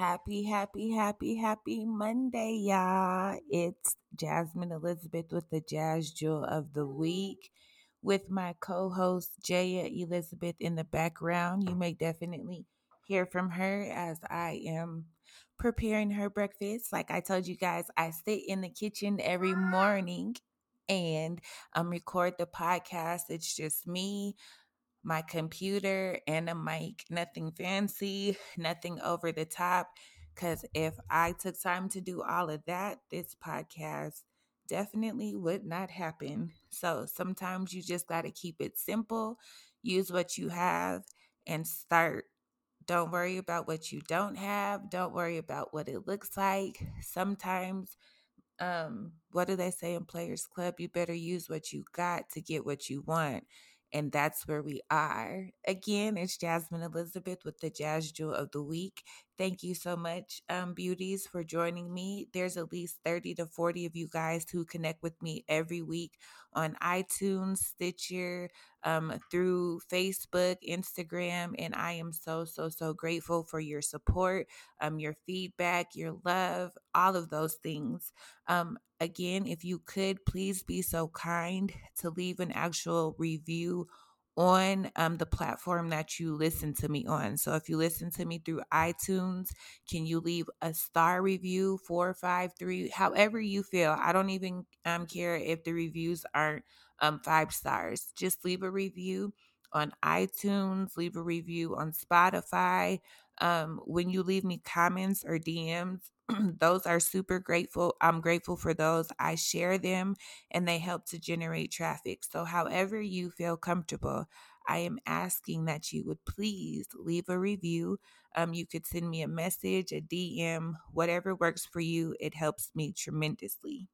Happy, happy, happy, happy Monday, y'all. It's Jasmine Elizabeth with the Jazz Jewel of the Week with my co host, Jaya Elizabeth, in the background. You may definitely hear from her as I am preparing her breakfast. Like I told you guys, I sit in the kitchen every morning and um, record the podcast. It's just me my computer and a mic. Nothing fancy, nothing over the top. Because if I took time to do all of that, this podcast definitely would not happen. So sometimes you just got to keep it simple, use what you have, and start. Don't worry about what you don't have. Don't worry about what it looks like. Sometimes um what do they say in players club you better use what you got to get what you want and that's where we are. Again, it's Jasmine Elizabeth with the Jazz Jewel of the Week. Thank you so much, um, beauties, for joining me. There's at least 30 to 40 of you guys who connect with me every week on iTunes, Stitcher, um, through Facebook, Instagram, and I am so, so, so grateful for your support, um, your feedback, your love, all of those things. Um, again, if you could please be so kind to leave an actual review on um, the platform that you listen to me on. So if you listen to me through iTunes, can you leave a star review, four, five, three, however you feel? I don't even um, care if the reviews aren't um, five stars. Just leave a review on iTunes, leave a review on Spotify. Um, when you leave me comments or DMs, those are super grateful. I'm grateful for those. I share them and they help to generate traffic. So, however you feel comfortable, I am asking that you would please leave a review. Um, you could send me a message, a DM, whatever works for you. It helps me tremendously.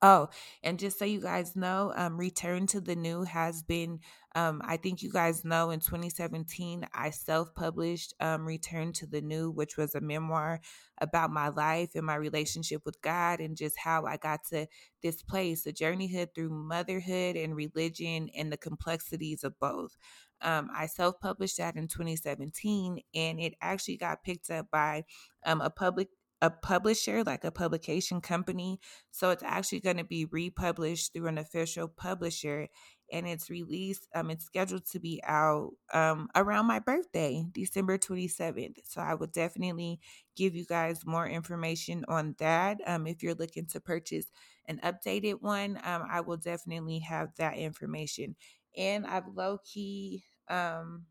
Oh, and just so you guys know, um, Return to the New has been, um, I think you guys know in 2017, I self published um, Return to the New, which was a memoir about my life and my relationship with God and just how I got to this place, the journeyhood through motherhood and religion and the complexities of both. Um, I self published that in 2017, and it actually got picked up by um, a public a publisher, like a publication company. So it's actually going to be republished through an official publisher and it's released. Um, it's scheduled to be out um, around my birthday, December 27th. So I will definitely give you guys more information on that. Um, if you're looking to purchase an updated one, um, I will definitely have that information. And I've low key, um,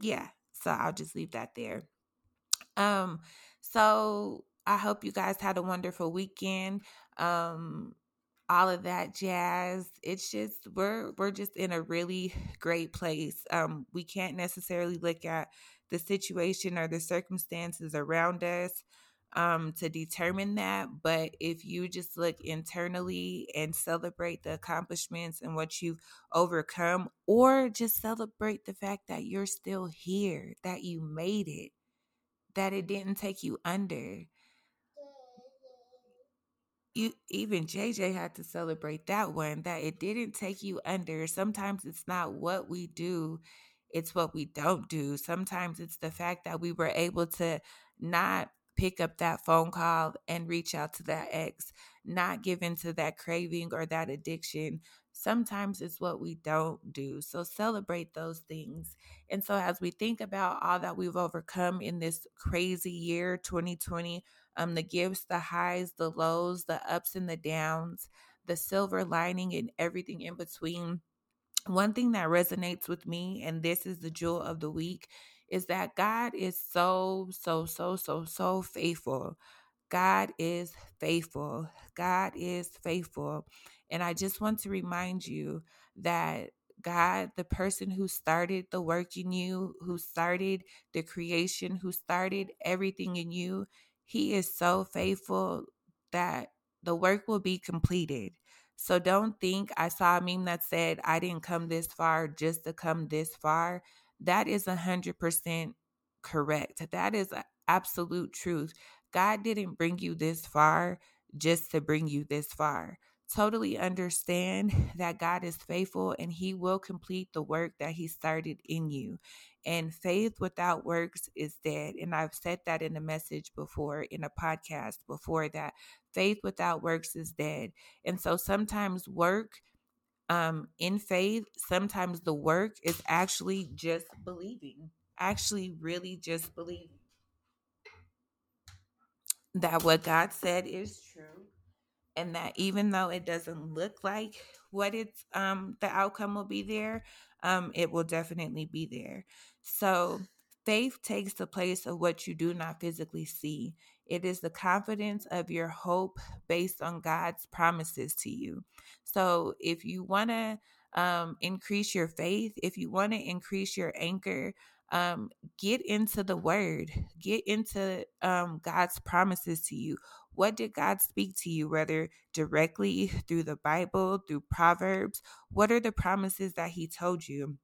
yeah, so I'll just leave that there. Um, so I hope you guys had a wonderful weekend. Um, all of that jazz. It's just we're we're just in a really great place. Um, we can't necessarily look at the situation or the circumstances around us um, to determine that. But if you just look internally and celebrate the accomplishments and what you've overcome, or just celebrate the fact that you're still here, that you made it, that it didn't take you under. You even JJ had to celebrate that one that it didn't take you under. Sometimes it's not what we do, it's what we don't do. Sometimes it's the fact that we were able to not pick up that phone call and reach out to that ex, not give into that craving or that addiction. Sometimes it's what we don't do. So celebrate those things. And so, as we think about all that we've overcome in this crazy year, 2020, um, the gifts, the highs, the lows, the ups and the downs, the silver lining, and everything in between. One thing that resonates with me, and this is the jewel of the week, is that God is so, so, so, so, so faithful. God is faithful. God is faithful. And I just want to remind you that God, the person who started the work in you, who started the creation, who started everything in you, he is so faithful that the work will be completed. So don't think I saw a meme that said I didn't come this far just to come this far. That is 100% correct. That is absolute truth. God didn't bring you this far just to bring you this far totally understand that God is faithful and He will complete the work that He started in you. And faith without works is dead. And I've said that in a message before, in a podcast before that. Faith without works is dead. And so sometimes work um, in faith, sometimes the work is actually just believing, actually, really just believing that what God said is true and that even though it doesn't look like what it's um the outcome will be there um it will definitely be there. So faith takes the place of what you do not physically see it is the confidence of your hope based on god's promises to you so if you want to um, increase your faith if you want to increase your anchor um, get into the word get into um, god's promises to you what did God speak to you, whether directly through the Bible, through Proverbs? What are the promises that He told you?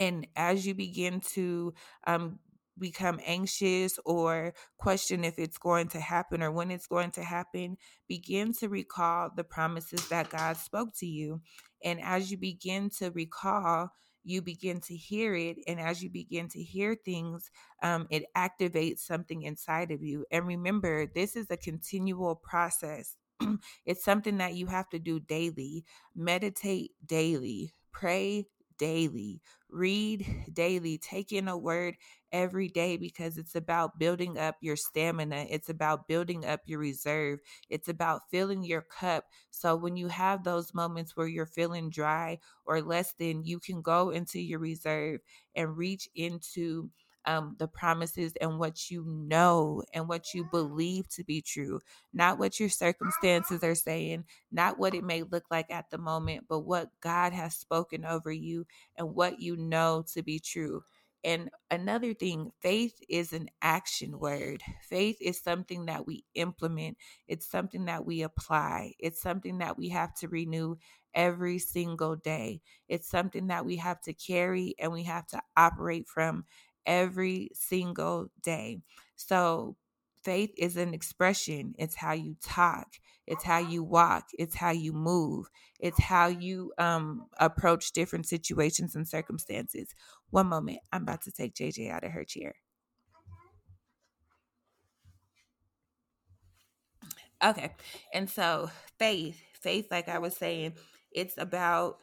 And as you begin to um, become anxious or question if it's going to happen or when it's going to happen, begin to recall the promises that God spoke to you. And as you begin to recall, you begin to hear it. And as you begin to hear things, um, it activates something inside of you. And remember, this is a continual process. it's something that you have to do daily. Meditate daily, pray daily, read daily, take in a word every day because it's about building up your stamina. It's about building up your reserve. It's about filling your cup. So when you have those moments where you're feeling dry or less than, you can go into your reserve and reach into um, the promises and what you know and what you believe to be true, not what your circumstances are saying, not what it may look like at the moment, but what God has spoken over you and what you know to be true. And another thing, faith is an action word. Faith is something that we implement, it's something that we apply, it's something that we have to renew every single day. It's something that we have to carry and we have to operate from every single day. So, faith is an expression, it's how you talk, it's how you walk, it's how you move, it's how you um, approach different situations and circumstances. One moment, I'm about to take JJ out of her chair. Okay, and so faith, faith, like I was saying, it's about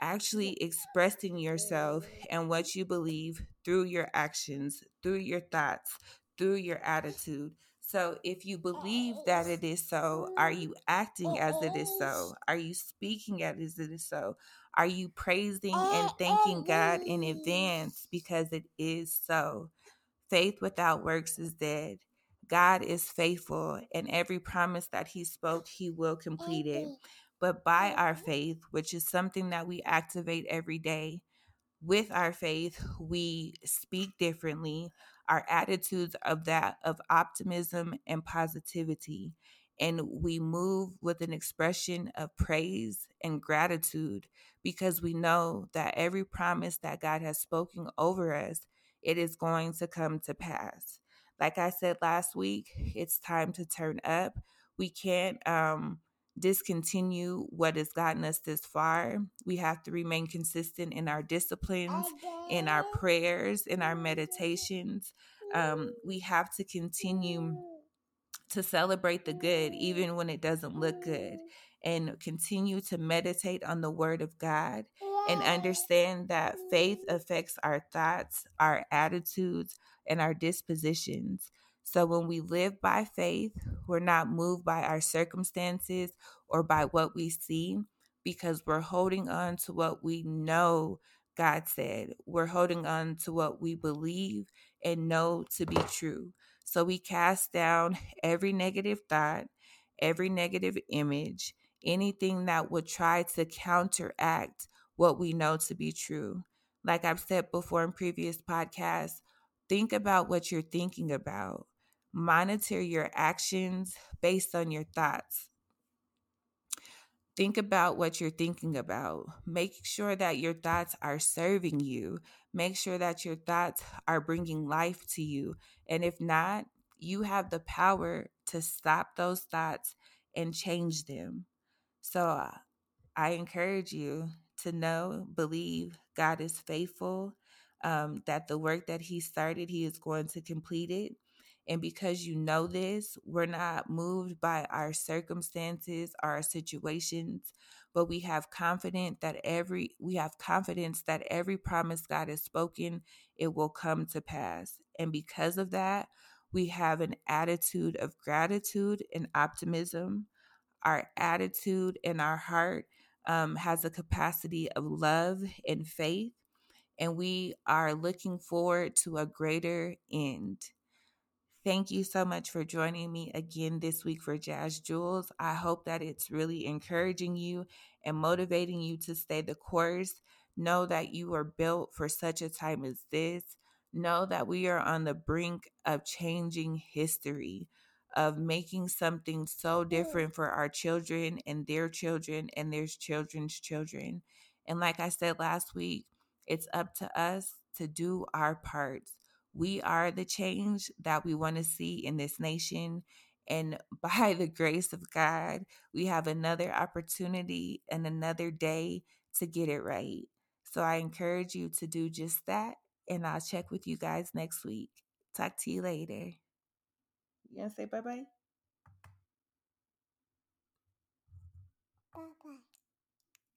actually expressing yourself and what you believe through your actions, through your thoughts, through your attitude. So, if you believe that it is so, are you acting as it is so? Are you speaking as it is so? Are you praising and thanking God in advance because it is so? Faith without works is dead. God is faithful, and every promise that He spoke, He will complete it. But by our faith, which is something that we activate every day, with our faith, we speak differently. Our attitudes of that of optimism and positivity. And we move with an expression of praise and gratitude because we know that every promise that God has spoken over us, it is going to come to pass. Like I said last week, it's time to turn up. We can't um, discontinue what has gotten us this far. We have to remain consistent in our disciplines, in our prayers, in our meditations. Um, we have to continue to celebrate the good, even when it doesn't look good, and continue to meditate on the Word of God and understand that faith affects our thoughts, our attitudes, and our dispositions. So when we live by faith, we're not moved by our circumstances or by what we see because we're holding on to what we know God said. We're holding on to what we believe and know to be true. So we cast down every negative thought, every negative image, anything that would try to counteract what we know to be true. Like I've said before in previous podcasts, think about what you're thinking about monitor your actions based on your thoughts. Think about what you're thinking about. Make sure that your thoughts are serving you. Make sure that your thoughts are bringing life to you. And if not, you have the power to stop those thoughts and change them. So uh, I encourage you to know, believe God is faithful. um, that the work that He started, He is going to complete it. And because you know this, we're not moved by our circumstances, our situations, but we have confidence that every we have confidence that every promise God has spoken, it will come to pass. And because of that, we have an attitude of gratitude and optimism. Our attitude and our heart um, has a capacity of love and faith, and we are looking forward to a greater end. Thank you so much for joining me again this week for Jazz Jewels. I hope that it's really encouraging you and motivating you to stay the course. Know that you are built for such a time as this. Know that we are on the brink of changing history, of making something so different for our children and their children and their children's children. And like I said last week, it's up to us to do our parts we are the change that we want to see in this nation. And by the grace of God, we have another opportunity and another day to get it right. So I encourage you to do just that. And I'll check with you guys next week. Talk to you later. You want to say bye bye? Bye bye.